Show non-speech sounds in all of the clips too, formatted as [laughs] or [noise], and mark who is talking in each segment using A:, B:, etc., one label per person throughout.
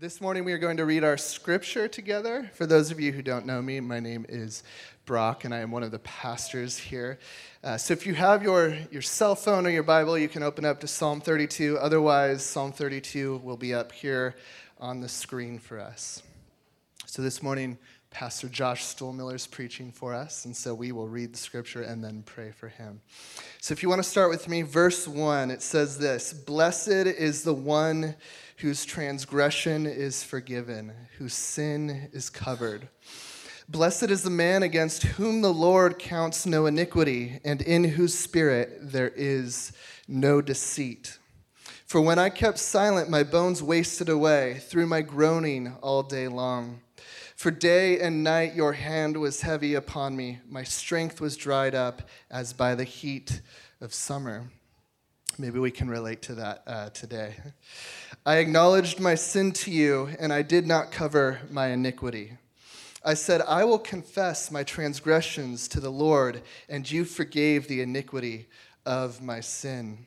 A: This morning we are going to read our scripture together. For those of you who don't know me, my name is Brock and I am one of the pastors here. Uh, so if you have your, your cell phone or your Bible, you can open up to Psalm 32. Otherwise, Psalm 32 will be up here on the screen for us. So this morning, Pastor Josh Stuhlmiller is preaching for us, and so we will read the scripture and then pray for him. So if you want to start with me, verse 1, it says this Blessed is the one whose transgression is forgiven, whose sin is covered. Blessed is the man against whom the Lord counts no iniquity, and in whose spirit there is no deceit. For when I kept silent, my bones wasted away through my groaning all day long. For day and night your hand was heavy upon me, my strength was dried up as by the heat of summer. Maybe we can relate to that uh, today. I acknowledged my sin to you, and I did not cover my iniquity. I said, I will confess my transgressions to the Lord, and you forgave the iniquity of my sin.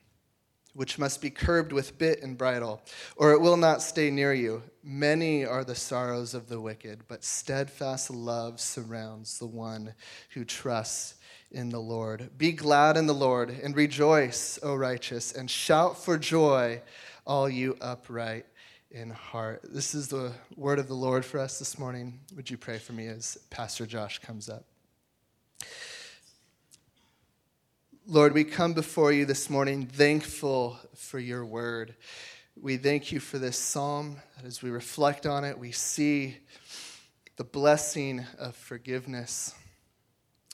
A: which must be curbed with bit and bridle, or it will not stay near you. Many are the sorrows of the wicked, but steadfast love surrounds the one who trusts in the Lord. Be glad in the Lord and rejoice, O righteous, and shout for joy, all you upright in heart. This is the word of the Lord for us this morning. Would you pray for me as Pastor Josh comes up? Lord, we come before you this morning thankful for your word. We thank you for this psalm. As we reflect on it, we see the blessing of forgiveness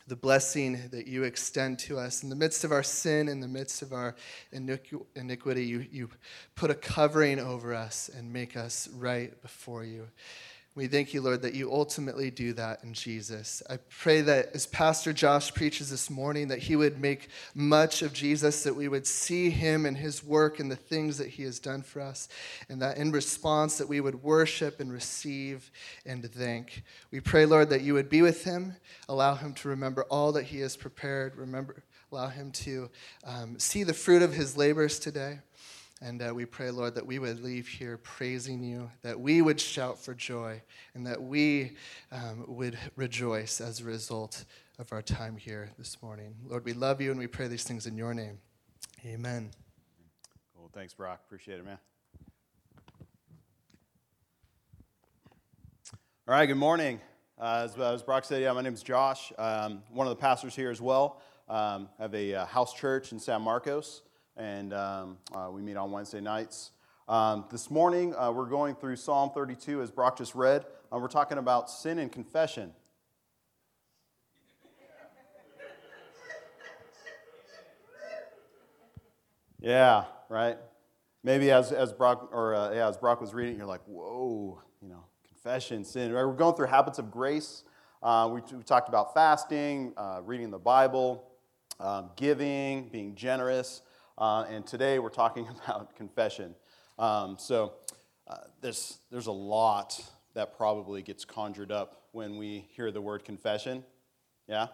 A: the blessing that you extend to us. In the midst of our sin, in the midst of our iniquity, you, you put a covering over us and make us right before you. We thank you, Lord, that you ultimately do that in Jesus. I pray that as Pastor Josh preaches this morning, that he would make much of Jesus, that we would see him and his work and the things that he has done for us, and that in response that we would worship and receive and thank. We pray, Lord, that you would be with him, allow him to remember all that he has prepared, remember, allow him to um, see the fruit of his labors today. And uh, we pray, Lord, that we would leave here praising you, that we would shout for joy, and that we um, would rejoice as a result of our time here this morning. Lord, we love you and we pray these things in your name. Amen.
B: Cool. Thanks, Brock. Appreciate it, man. All right, good morning. Uh, as, as, Brock said, yeah, my name is Josh. Um, one of the pastors here as well. Um, I have a uh, house church in San Marcos and um, uh, we meet on Wednesday nights. Um, this morning, uh, we're going through Psalm 32, as Brock just read. Uh, we're talking about sin and confession. Yeah, right. Maybe as, as Brock or uh, yeah, as Brock was reading, you're like, whoa, you know, confession, sin. Right? We're going through habits of grace. Uh, we, we, talked about fasting, uh, reading the Bible, um, giving, being generous. Uh, and today we're talking [laughs] about confession. Um, so uh, there's, there's a lot that probably gets conjured up when we hear the word confession. Yeah?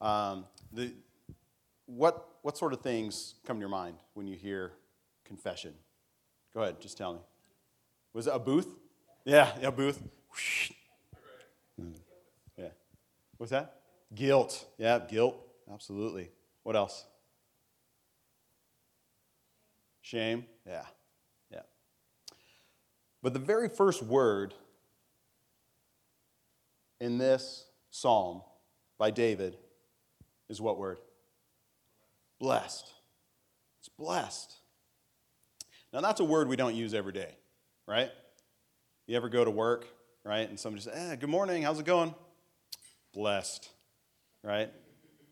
B: Um, the, what, what sort of things come to your mind when you hear confession? Go ahead, just tell me. Was it a booth? Yeah, yeah, booth. Yeah. What's that? Guilt. Yeah, guilt. Absolutely. What else? Shame? Yeah. Yeah. But the very first word in this psalm by David is what word? Blessed. It's blessed. Now, that's a word we don't use every day, right? You ever go to work, right? And somebody says, eh, good morning, how's it going? Blessed, right?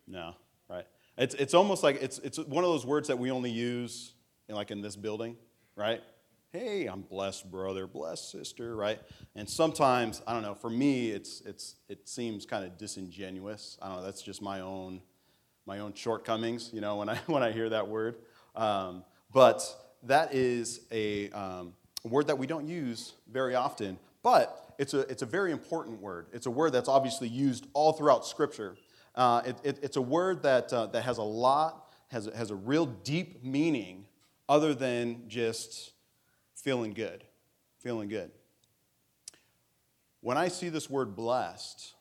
B: No, right? It's, it's almost like it's, it's one of those words that we only use like in this building, right? hey, I'm blessed, brother, blessed, sister, right? And sometimes, I don't know, for me, it's, it's, it seems kind of disingenuous. I don't know, that's just my own, my own shortcomings, you know, when I, [laughs] when I hear that word. Um, but that is a, um, word that we don't use very often, but it's a, it's a very important word. It's a word that's obviously used all throughout Scripture. Uh, it, it, it's a word that, uh, that has a lot, has, has a real deep meaning other than just feeling good. Feeling good. When I see this word blessed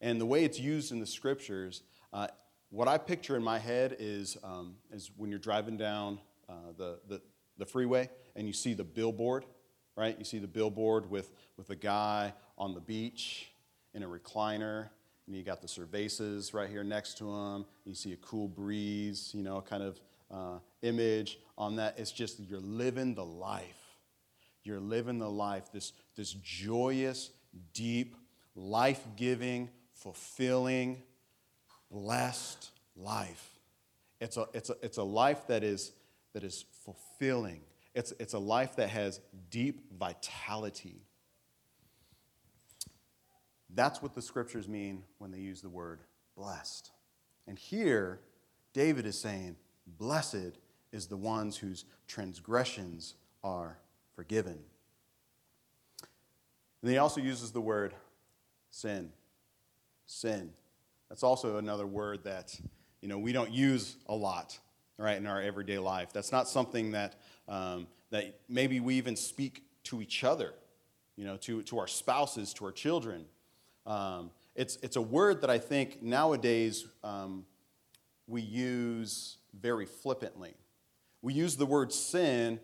B: and the way it's used in the scriptures, uh, what I picture in my head is, um, is when you're driving down uh, the, the, the freeway and you see the billboard, right? You see the billboard with, with a guy on the beach in a recliner, and you got the cervezas right here next to him. You see a cool breeze, you know, kind of uh, image on that. It's just you're living the life. You're living the life, this, this joyous, deep, life giving, fulfilling, blessed life. It's a, it's a, it's a life that is, that is fulfilling. It's, it's a life that has deep vitality. That's what the scriptures mean when they use the word blessed. And here, David is saying, Blessed is the ones whose transgressions are forgiven. And he also uses the word sin. Sin. That's also another word that you know we don't use a lot, right, in our everyday life. That's not something that um, that maybe we even speak to each other, you know, to, to our spouses, to our children. Um, it's, it's a word that I think nowadays um, we use very flippantly. We use the word sin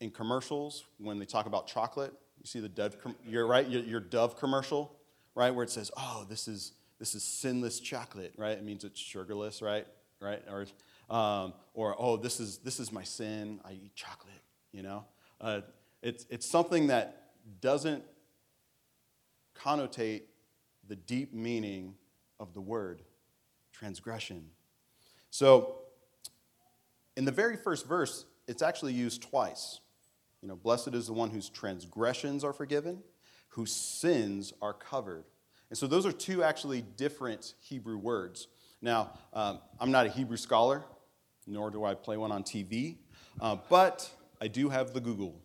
B: in commercials when they talk about chocolate. You see the Dove, you're right, your, your Dove commercial, right, where it says, "Oh, this is this is sinless chocolate," right? It means it's sugarless, right, right, or um, or oh, this is this is my sin. I eat chocolate, you know. Uh, it's it's something that doesn't connotate the deep meaning of the word transgression. So, in the very first verse, it's actually used twice. You know, blessed is the one whose transgressions are forgiven, whose sins are covered. And so those are two actually different Hebrew words. Now, um, I'm not a Hebrew scholar, nor do I play one on TV, uh, but I do have the Google.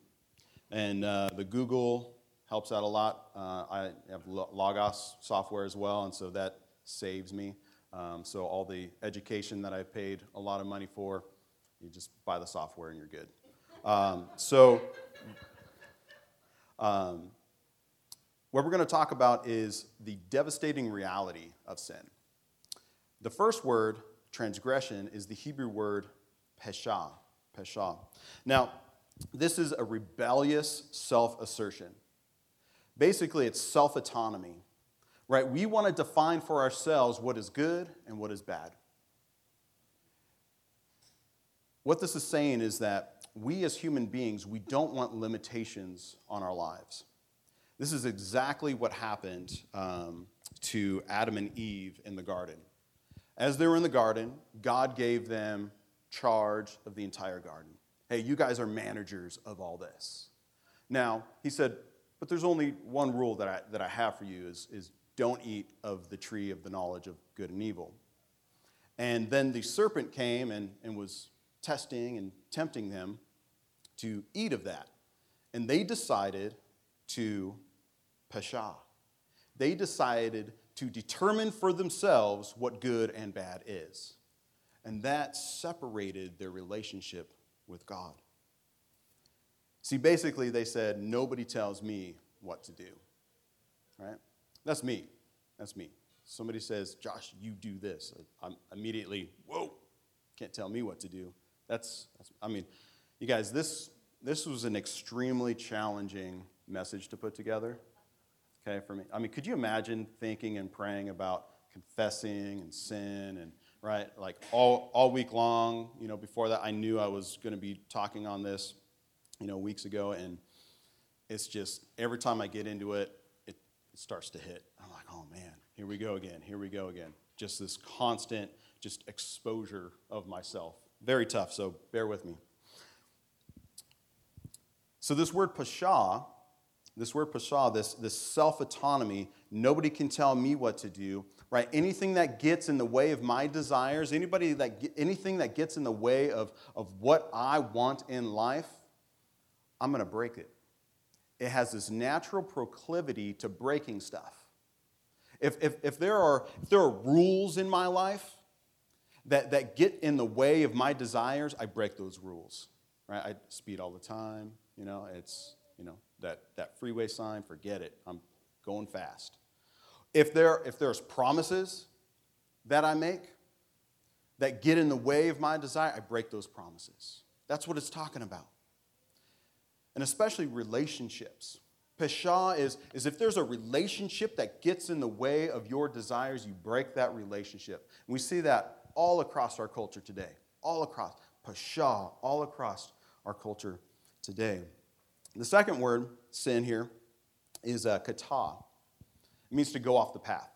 B: And uh, the Google helps out a lot. Uh, I have Logos software as well, and so that saves me. Um, so all the education that I paid a lot of money for, you just buy the software and you're good. Um, so, um, what we're going to talk about is the devastating reality of sin. The first word, transgression, is the Hebrew word pesha. Pesha. Now, this is a rebellious self assertion. Basically, it's self autonomy, right? We want to define for ourselves what is good and what is bad. What this is saying is that we as human beings, we don't want limitations on our lives. This is exactly what happened um, to Adam and Eve in the garden. As they were in the garden, God gave them charge of the entire garden. Hey, you guys are managers of all this. Now, he said, but there's only one rule that I, that I have for you is, is don't eat of the tree of the knowledge of good and evil. And then the serpent came and, and was testing and tempting them to eat of that. And they decided to pesha. They decided to determine for themselves what good and bad is. And that separated their relationship with God. See, basically, they said, Nobody tells me what to do. Right? That's me. That's me. Somebody says, Josh, you do this. I'm immediately, whoa, can't tell me what to do. That's, that's I mean, you guys, this, this was an extremely challenging message to put together, okay, for me. I mean, could you imagine thinking and praying about confessing and sin and, right, like all, all week long, you know, before that, I knew I was going to be talking on this, you know, weeks ago, and it's just every time I get into it, it, starts to hit. I'm like, oh man, here we go again, here we go again. Just this constant, just exposure of myself very tough, so bear with me. So, this word pasha, this word pasha, this, this self autonomy, nobody can tell me what to do, right? Anything that gets in the way of my desires, anybody that, anything that gets in the way of, of what I want in life, I'm to break it. It has this natural proclivity to breaking stuff. If, if, if, there, are, if there are rules in my life that, that get in the way of my desires, I break those rules. Right? I speed all the time. You know, it's, you know, that, that freeway sign, forget it. I'm going fast. If, there, if there's promises that I make that get in the way of my desire, I break those promises. That's what it's talking about. And especially relationships. Pesha is, is if there's a relationship that gets in the way of your desires, you break that relationship. And we see that all across our culture today. All across. Pesha, all across our culture today. The second word, sin here, is uh, kata. It means to go off the path.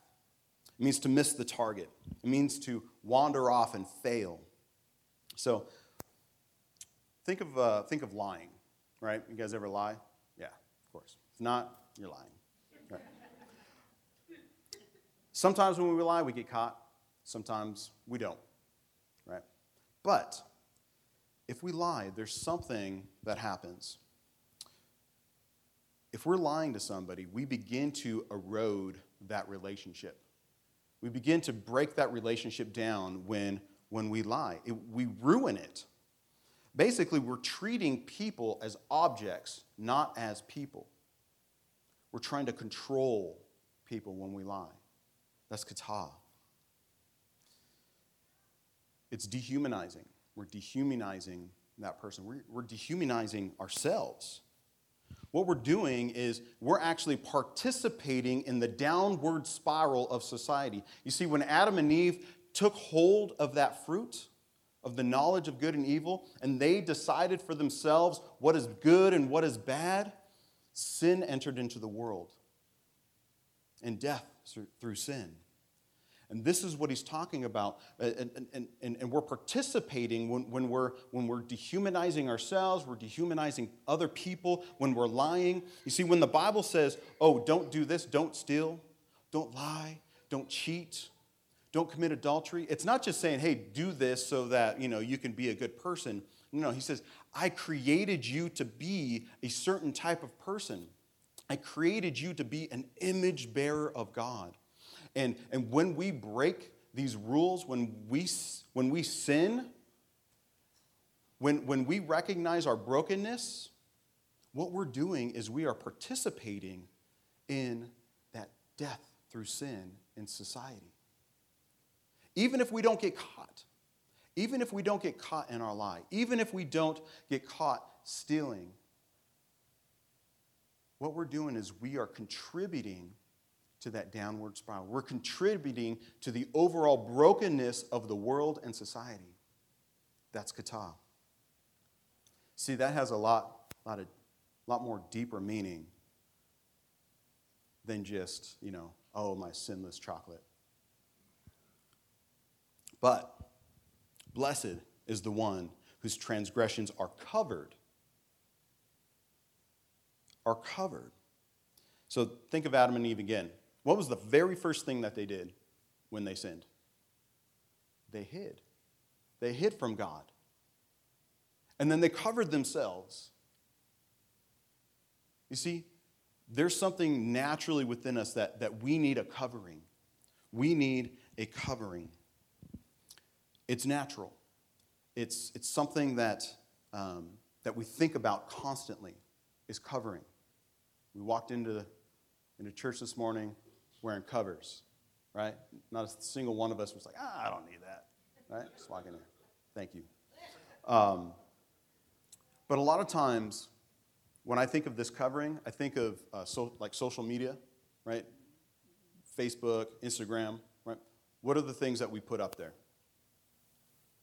B: It means to miss the target. It means to wander off and fail. So think of, uh, think of lying, right? You guys ever lie? Yeah, of course. If not, you're lying. Right. Sometimes when we lie, we get caught. Sometimes we don't, right? But if we lie, there's something that happens. If we're lying to somebody, we begin to erode that relationship. We begin to break that relationship down when, when we lie. It, we ruin it. Basically, we're treating people as objects, not as people. We're trying to control people when we lie. That's kata. It's dehumanizing. We're dehumanizing that person. We're, we're dehumanizing ourselves. What we're doing is we're actually participating in the downward spiral of society. You see, when Adam and Eve took hold of that fruit, of the knowledge of good and evil, and they decided for themselves what is good and what is bad, sin entered into the world and death through sin. And this is what he's talking about. Uh, and, and, and, and we're participating when, when, we're, when we're dehumanizing ourselves, we're dehumanizing other people, when we're lying. You see, when the Bible says, oh, don't do this, don't steal, don't lie, don't cheat, don't commit adultery, it's not just saying, hey, do this so that you, know, you can be a good person. No, he says, I created you to be a certain type of person. I created you to be an image bearer of God. And, and when we break these rules, when we, when we sin, when, when we recognize our brokenness, what we're doing is we are participating in that death through sin in society. Even if we don't get caught, even if we don't get caught in our lie, even if we don't get caught stealing, what we're doing is we are contributing to that downward spiral. We're contributing to the overall brokenness of the world and society. That's kata. See, that has a lot, lot, of, lot more deeper meaning than just, you know, oh, my sinless chocolate. But blessed is the one whose transgressions are covered. Are covered. So think of Adam and Eve again. What was the very first thing that they did when they sinned? They hid. They hid from God. And then they covered themselves. You see, there's something naturally within us that, that we need a covering. We need a covering. It's natural. It's, it's something that, um, that we think about constantly is covering. We walked into, into church this morning wearing covers, right? Not a single one of us was like, ah, I don't need that, right? Just walking in. Thank you. Um, but a lot of times, when I think of this covering, I think of uh, so, like social media, right? Facebook, Instagram, right? What are the things that we put up there?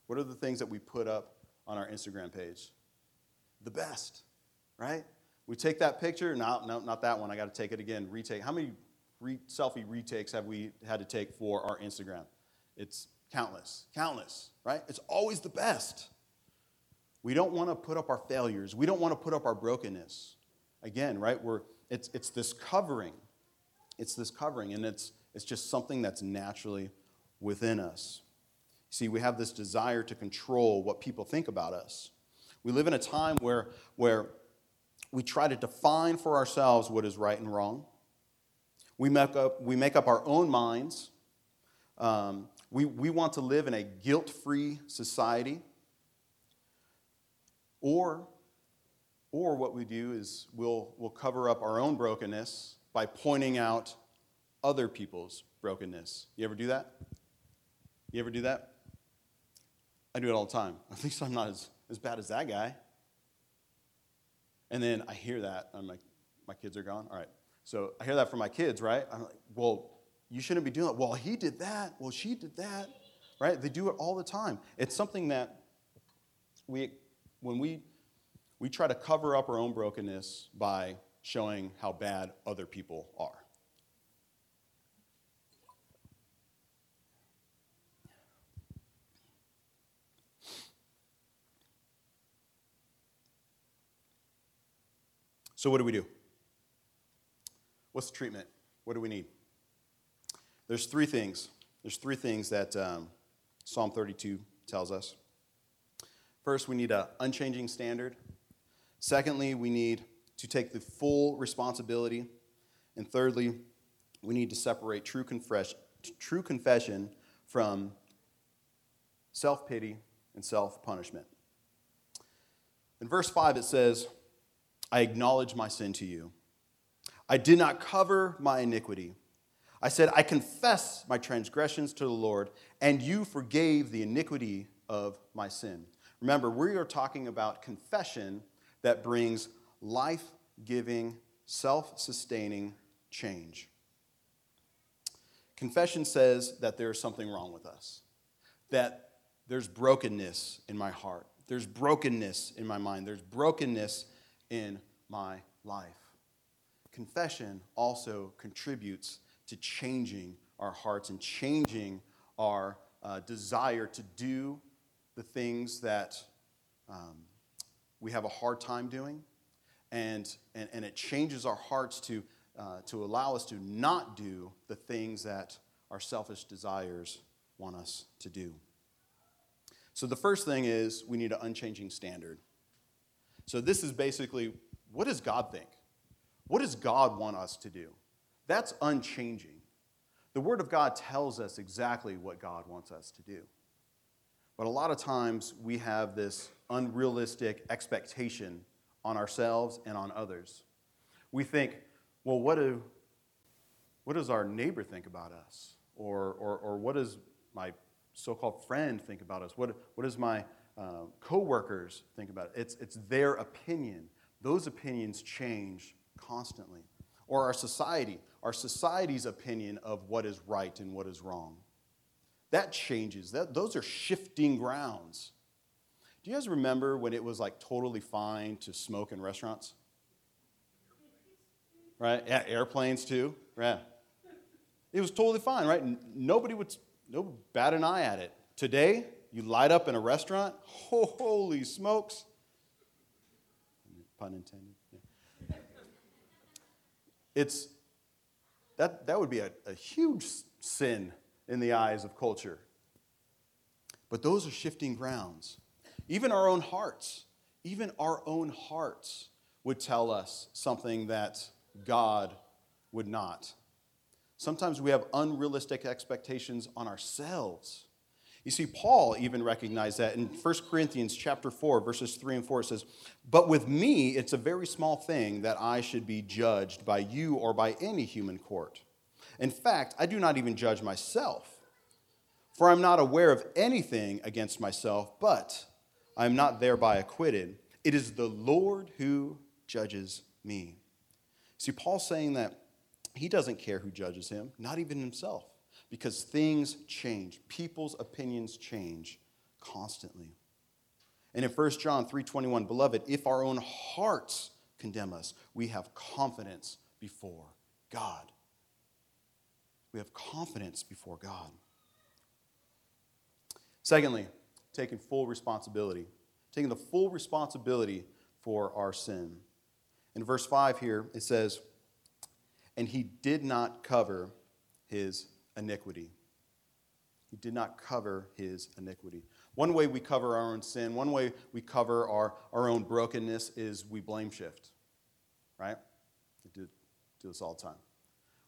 B: What are the things that we put up on our Instagram page? The best, right? We take that picture. No, no, not that one. I got to take it again. Retake. How many re- selfie retakes have we had to take for our Instagram? It's countless, countless, right? It's always the best. We don't want to put up our failures. We don't want to put up our brokenness. Again, right? We're, it's, it's this covering. It's this covering, and it's, it's just something that's naturally within us. See, we have this desire to control what people think about us. We live in a time where, where we try to define for ourselves what is right and wrong. We make up, we make up our own minds. Um, we, we want to live in a guilt free society. Or, or what we do is we'll, we'll cover up our own brokenness by pointing out other people's brokenness. You ever do that? You ever do that? I do it all the time. [laughs] At least I'm not as, as bad as that guy. And then I hear that. I'm like, my kids are gone? All right. So I hear that from my kids, right? I'm like, well, you shouldn't be doing it. Well, he did that. Well, she did that, right? They do it all the time. It's something that we, when we, we try to cover up our own brokenness by showing how bad other people are. So, what do we do? What's the treatment? What do we need? There's three things. There's three things that um, Psalm 32 tells us. First, we need an unchanging standard. Secondly, we need to take the full responsibility. And thirdly, we need to separate true confession, true confession from self pity and self punishment. In verse 5, it says, I acknowledge my sin to you. I did not cover my iniquity. I said, I confess my transgressions to the Lord, and you forgave the iniquity of my sin. Remember, we are talking about confession that brings life giving, self sustaining change. Confession says that there's something wrong with us, that there's brokenness in my heart, there's brokenness in my mind, there's brokenness in my life. Confession also contributes to changing our hearts and changing our uh, desire to do the things that um, we have a hard time doing. And, and, and it changes our hearts to, uh, to allow us to not do the things that our selfish desires want us to do. So, the first thing is we need an unchanging standard. So, this is basically what does God think? What does God want us to do? That's unchanging. The Word of God tells us exactly what God wants us to do. But a lot of times we have this unrealistic expectation on ourselves and on others. We think, well, what, do, what does our neighbor think about us? Or, or, or what does my so called friend think about us? What, what does my uh, coworkers think about it? It's, it's their opinion. Those opinions change constantly. Or our society, our society's opinion of what is right and what is wrong. That changes. That, those are shifting grounds. Do you guys remember when it was like totally fine to smoke in restaurants? Right? Yeah, airplanes too. Yeah. It was totally fine, right? Nobody would no bat an eye at it. Today, you light up in a restaurant, holy smokes. Pun intended. Yeah. It's that that would be a, a huge sin in the eyes of culture. But those are shifting grounds. Even our own hearts, even our own hearts would tell us something that God would not. Sometimes we have unrealistic expectations on ourselves. You see, Paul even recognized that in 1 Corinthians chapter 4, verses 3 and 4, it says, But with me, it's a very small thing that I should be judged by you or by any human court. In fact, I do not even judge myself, for I'm not aware of anything against myself, but I am not thereby acquitted. It is the Lord who judges me. See, Paul's saying that he doesn't care who judges him, not even himself, because things change. People's opinions change constantly. And in 1 John 3:21, beloved, if our own hearts condemn us, we have confidence before God. We have confidence before God. Secondly, taking full responsibility. taking the full responsibility for our sin. In verse 5 here, it says, And he did not cover his iniquity. He did not cover his iniquity. One way we cover our own sin, one way we cover our, our own brokenness is we blame shift, right? We do, do this all the time.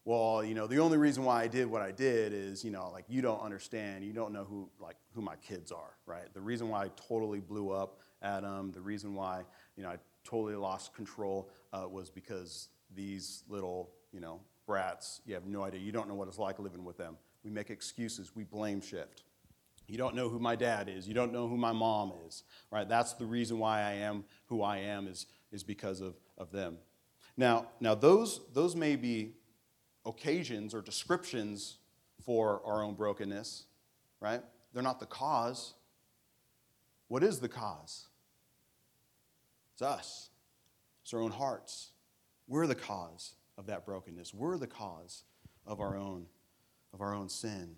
B: Well, you know, the only reason why I did what I did is, you know, like you don't understand, you don't know who like who my kids are, right? The reason why I totally blew up Adam, the reason why, you know, I totally lost control uh, was because these little, you know, brats, you have no idea, you don't know what it's like living with them. We make excuses, we blame shift. You don't know who my dad is. You don't know who my mom is, right? That's the reason why I am who I am is, is because of, of them. Now, now those, those may be occasions or descriptions for our own brokenness, right? They're not the cause. What is the cause? It's us. It's our own hearts. We're the cause of that brokenness. We're the cause of our own, of our own sin.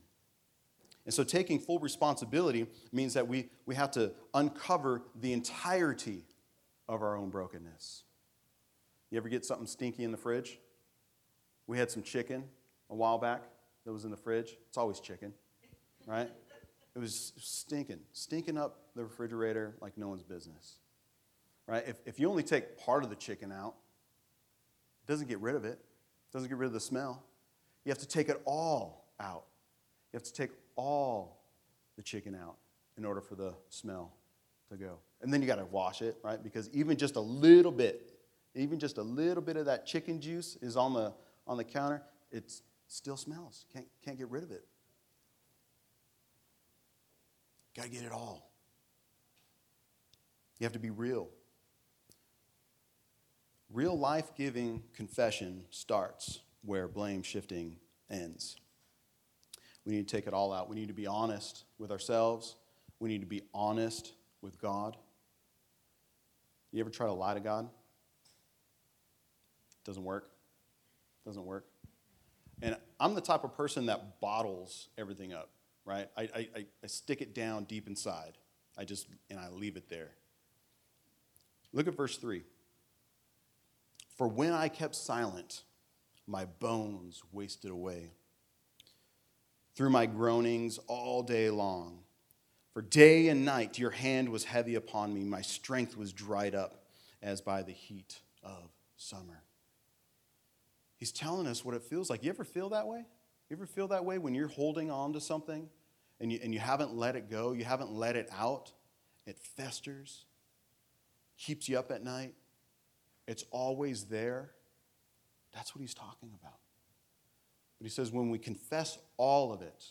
B: And so taking full responsibility means that we, we have to uncover the entirety of our own brokenness. You ever get something stinky in the fridge? We had some chicken a while back that was in the fridge. It's always chicken, right? It was stinking, stinking up the refrigerator like no one's business, right? If, if you only take part of the chicken out, doesn't get rid of it, doesn't get rid of the smell. You have to take it all out. You have to take all the chicken out in order for the smell to go. And then you got to wash it, right? Because even just a little bit, even just a little bit of that chicken juice is on the, on the counter, it still smells. Can't, can't get rid of it. Got to get it all. You have to be real. Real life giving confession starts where blame shifting ends. We need to take it all out. We need to be honest with ourselves. We need to be honest with God. You ever try to lie to God? Doesn't work. Doesn't work. And I'm the type of person that bottles everything up, right? I, I, I stick it down deep inside. I just, and I leave it there. Look at verse 3. For when I kept silent, my bones wasted away through my groanings all day long. For day and night your hand was heavy upon me, my strength was dried up as by the heat of summer. He's telling us what it feels like. You ever feel that way? You ever feel that way when you're holding on to something and you, and you haven't let it go, you haven't let it out? It festers, keeps you up at night, it's always there. That's what he's talking about. But he says, when we confess all of it,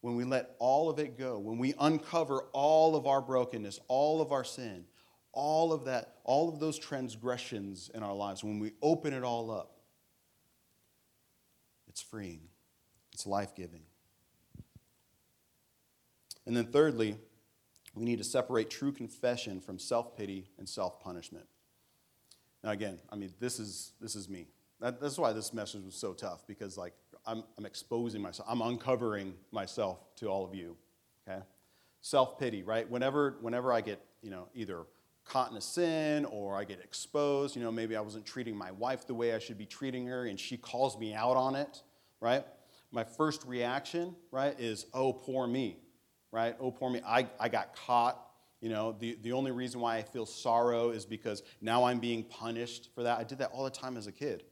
B: when we let all of it go, when we uncover all of our brokenness, all of our sin, all of that, all of those transgressions in our lives, when we open it all up, it's freeing, it's life giving. And then, thirdly, we need to separate true confession from self pity and self punishment. Now, again, I mean, this is, this is me. That, that's why this message was so tough because, like, I'm, I'm exposing myself, I'm uncovering myself to all of you. Okay? Self pity, right? Whenever, whenever I get, you know, either caught in a sin or I get exposed, you know, maybe I wasn't treating my wife the way I should be treating her and she calls me out on it, right? My first reaction, right, is, oh, poor me, right? Oh, poor me. I, I got caught. You know, the, the only reason why I feel sorrow is because now I'm being punished for that. I did that all the time as a kid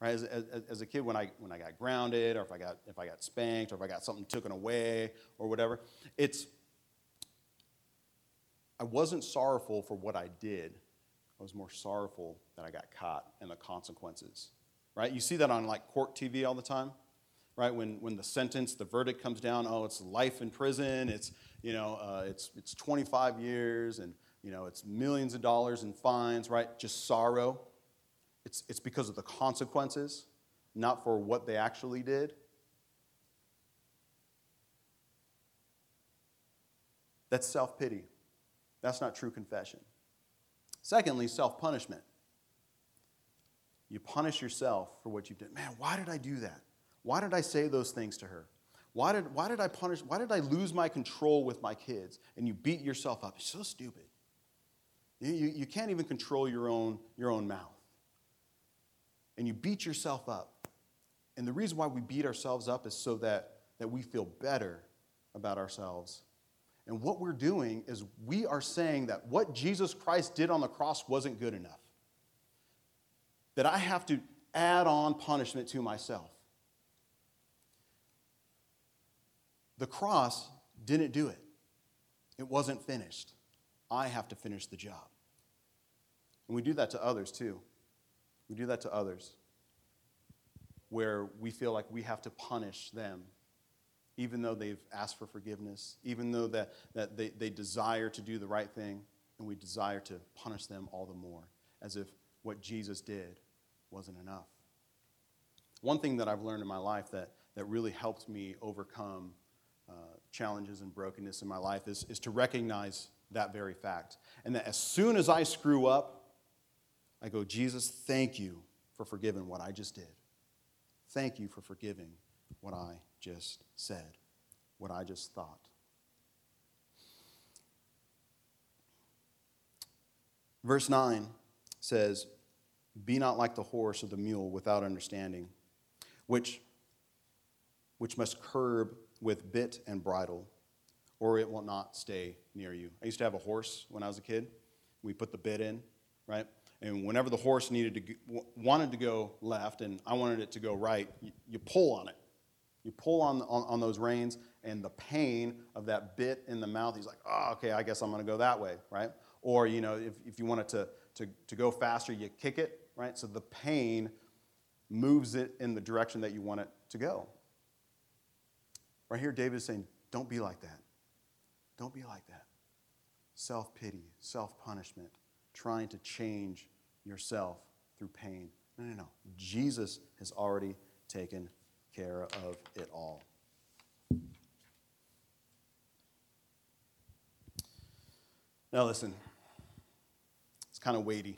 B: right? As, as, as, a kid, when I, when I got grounded, or if I got, if I got spanked, or if I got something taken away, or whatever, it's, I wasn't sorrowful for what I did. I was more sorrowful that I got caught and the consequences, right? You see that on like court TV all the time, right? When, when the sentence, the verdict comes down, oh, it's life in prison, it's, you know, uh, it's, it's 25 years, and, you know, it's millions of dollars in fines, right? Just sorrow it's, it's because of the consequences, not for what they actually did. That's self pity. That's not true confession. Secondly, self punishment. You punish yourself for what you've done. Man, why did I do that? Why did I say those things to her? Why did, why did I punish? Why did I lose my control with my kids? And you beat yourself up. It's so stupid. You, you, you can't even control your own, your own mouth. And you beat yourself up. And the reason why we beat ourselves up is so that, that we feel better about ourselves. And what we're doing is we are saying that what Jesus Christ did on the cross wasn't good enough. That I have to add on punishment to myself. The cross didn't do it, it wasn't finished. I have to finish the job. And we do that to others too. We do that to others where we feel like we have to punish them, even though they've asked for forgiveness, even though that, that they, they desire to do the right thing, and we desire to punish them all the more, as if what Jesus did wasn't enough. One thing that I've learned in my life that, that really helped me overcome challenges and brokenness in my life is, is to recognize that very fact. And that as soon as I screw up, I go, Jesus, thank you for forgiving what I just did. Thank you for forgiving what I just said, what I just thought. Verse 9 says, Be not like the horse or the mule without understanding, which, which must curb with bit and bridle, or it will not stay near you. I used to have a horse when I was a kid. We put the bit in, right? And whenever the horse needed to wanted to go left and I wanted it to go right, you, you pull on it. You pull on, on, on, those reins, and the pain of that bit in the mouth, he's like, oh, okay, I guess I'm going to go that way, right? Or, you know, if, if you want it to, to, to go faster, you kick it, right? So the pain moves it in the direction that you want it to go. Right here, David is saying, don't be like that. Don't be like that. Self pity, self punishment, trying to change yourself through pain. No, no, no. Jesus has already taken care of it all. Now, listen, it's kind of weighty.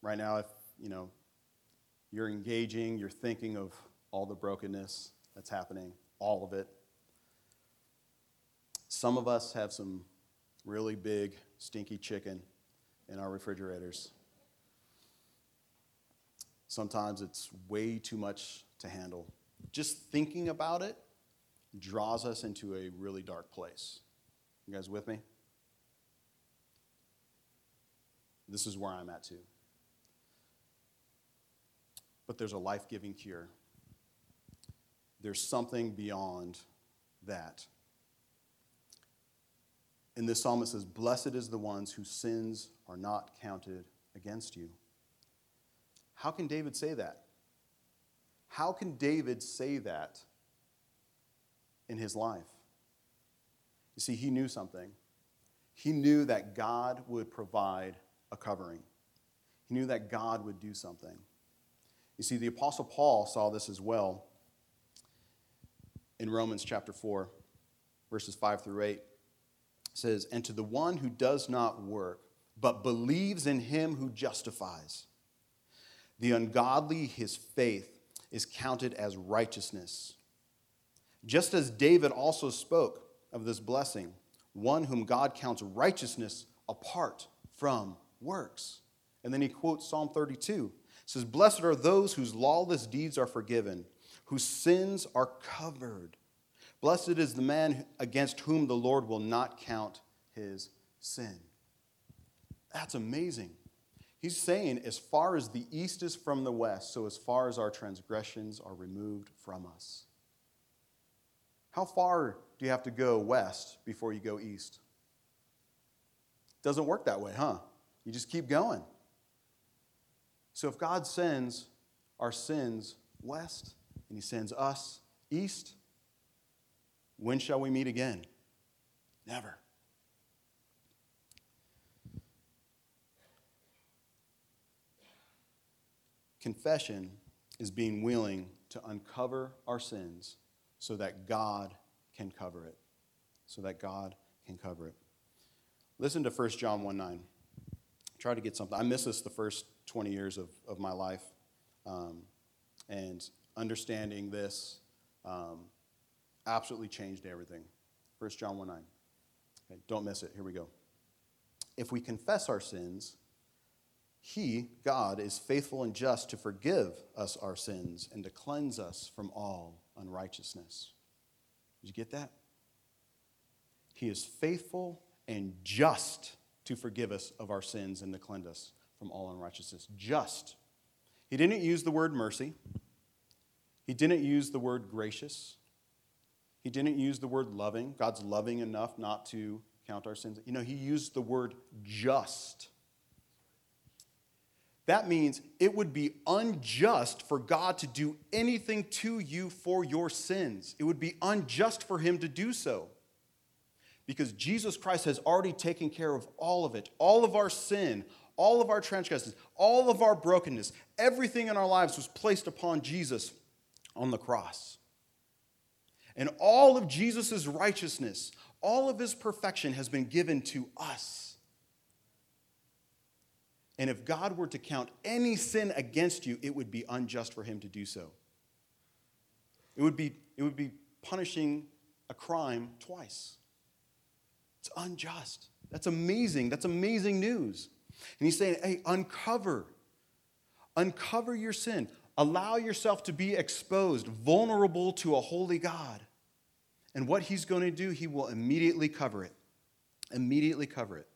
B: Right now, if you know you're engaging, you're thinking of all the brokenness that's happening, all of it. Some of us have some really big, stinky chicken in our refrigerators. Sometimes it's way too much to handle. Just thinking about it draws us into a really dark place. You guys with me? This is where I'm at too. But there's a life giving cure. There's something beyond that. And this psalmist says, Blessed is the ones whose sins are not counted against you. How can David say that? How can David say that in his life? You see, he knew something. He knew that God would provide a covering, he knew that God would do something. You see, the Apostle Paul saw this as well in Romans chapter 4, verses 5 through 8 says, And to the one who does not work, but believes in him who justifies, the ungodly, his faith is counted as righteousness. Just as David also spoke of this blessing, one whom God counts righteousness apart from works. And then he quotes Psalm 32. It says, Blessed are those whose lawless deeds are forgiven, whose sins are covered. Blessed is the man against whom the Lord will not count his sin. That's amazing. He's saying, as far as the east is from the west, so as far as our transgressions are removed from us. How far do you have to go west before you go east? Doesn't work that way, huh? You just keep going. So if God sends our sins west and He sends us east, when shall we meet again? Never. Confession is being willing to uncover our sins so that God can cover it. So that God can cover it. Listen to 1 John 1 9. Try to get something. I miss this the first 20 years of, of my life. Um, and understanding this um, absolutely changed everything. 1 John 1 9. Okay, don't miss it. Here we go. if we confess our sins, he, God, is faithful and just to forgive us our sins and to cleanse us from all unrighteousness. Did you get that? He is faithful and just to forgive us of our sins and to cleanse us from all unrighteousness. Just. He didn't use the word mercy. He didn't use the word gracious. He didn't use the word loving. God's loving enough not to count our sins. You know, he used the word just. That means it would be unjust for God to do anything to you for your sins. It would be unjust for him to do so. Because Jesus Christ has already taken care of all of it, all of our sin, all of our transgressions, all of our brokenness, everything in our lives was placed upon Jesus on the cross. And all of Jesus' righteousness, all of his perfection has been given to us. And if God were to count any sin against you, it would be unjust for him to do so. It would be, it would be punishing a crime twice. It's unjust. That's amazing. That's amazing news. And he's saying, hey, uncover. Uncover your sin. Allow yourself to be exposed, vulnerable to a holy God. And what he's going to do, he will immediately cover it. Immediately cover it.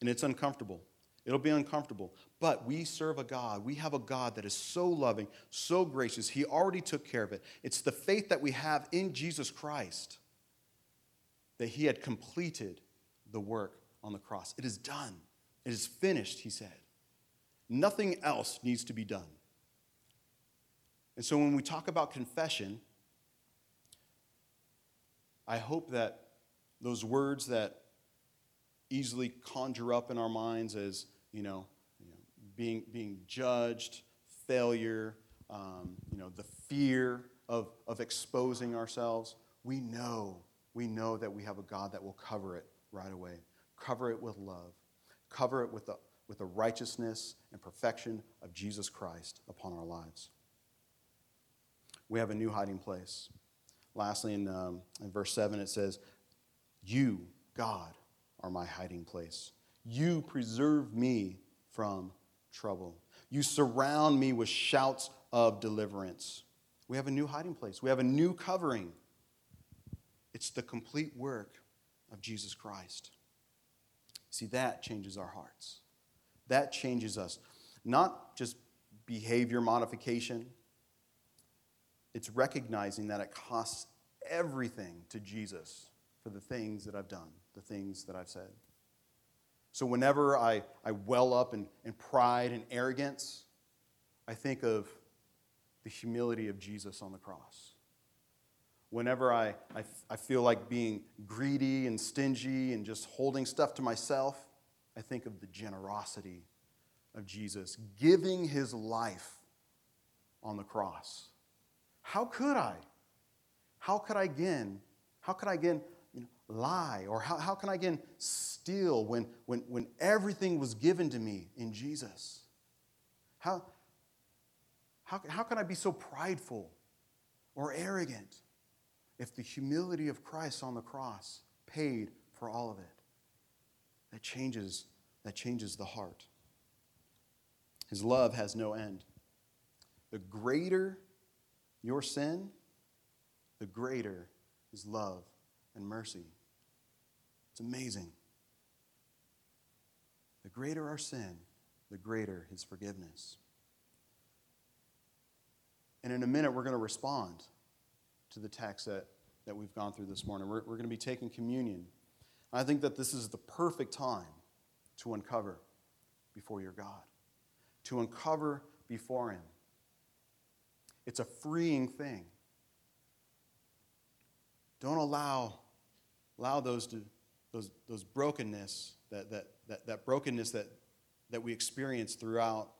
B: And it's uncomfortable. It'll be uncomfortable. But we serve a God. We have a God that is so loving, so gracious. He already took care of it. It's the faith that we have in Jesus Christ that He had completed the work on the cross. It is done, it is finished, He said. Nothing else needs to be done. And so when we talk about confession, I hope that those words that easily conjure up in our minds as you know, you know being, being judged, failure, um, you know, the fear of, of exposing ourselves, we know, we know that we have a God that will cover it right away. Cover it with love. Cover it with the, with the righteousness and perfection of Jesus Christ upon our lives. We have a new hiding place. Lastly, in, um, in verse 7, it says, You, God, are my hiding place. You preserve me from trouble. You surround me with shouts of deliverance. We have a new hiding place, we have a new covering. It's the complete work of Jesus Christ. See, that changes our hearts. That changes us. Not just behavior modification, it's recognizing that it costs everything to Jesus for the things that I've done, the things that I've said. So whenever I, I well up in, in pride and arrogance, I think of the humility of Jesus on the cross. Whenever I, I, I feel like being greedy and stingy and just holding stuff to myself, I think of the generosity of Jesus giving his life on the cross. How could I? How could I again? How could I again lie? Or how, how can I again steal when, when, when everything was given to me in Jesus? How, how, how can I be so prideful or arrogant if the humility of Christ on the cross paid for all of it? That changes, that changes the heart. His love has no end. The greater your sin, the greater is love and mercy. It's amazing. The greater our sin, the greater his forgiveness. And in a minute, we're going to respond to the text that, that we've gone through this morning. We're, we're going to be taking communion. I think that this is the perfect time to uncover before your God, to uncover before Him. It's a freeing thing. Don't allow allow those, to, those, those brokenness, that, that, that, that brokenness that, that we experience throughout,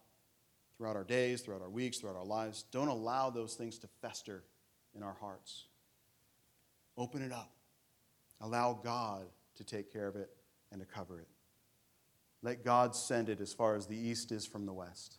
B: throughout our days, throughout our weeks, throughout our lives, don't allow those things to fester in our hearts. Open it up. Allow God to take care of it and to cover it. Let God send it as far as the east is from the west.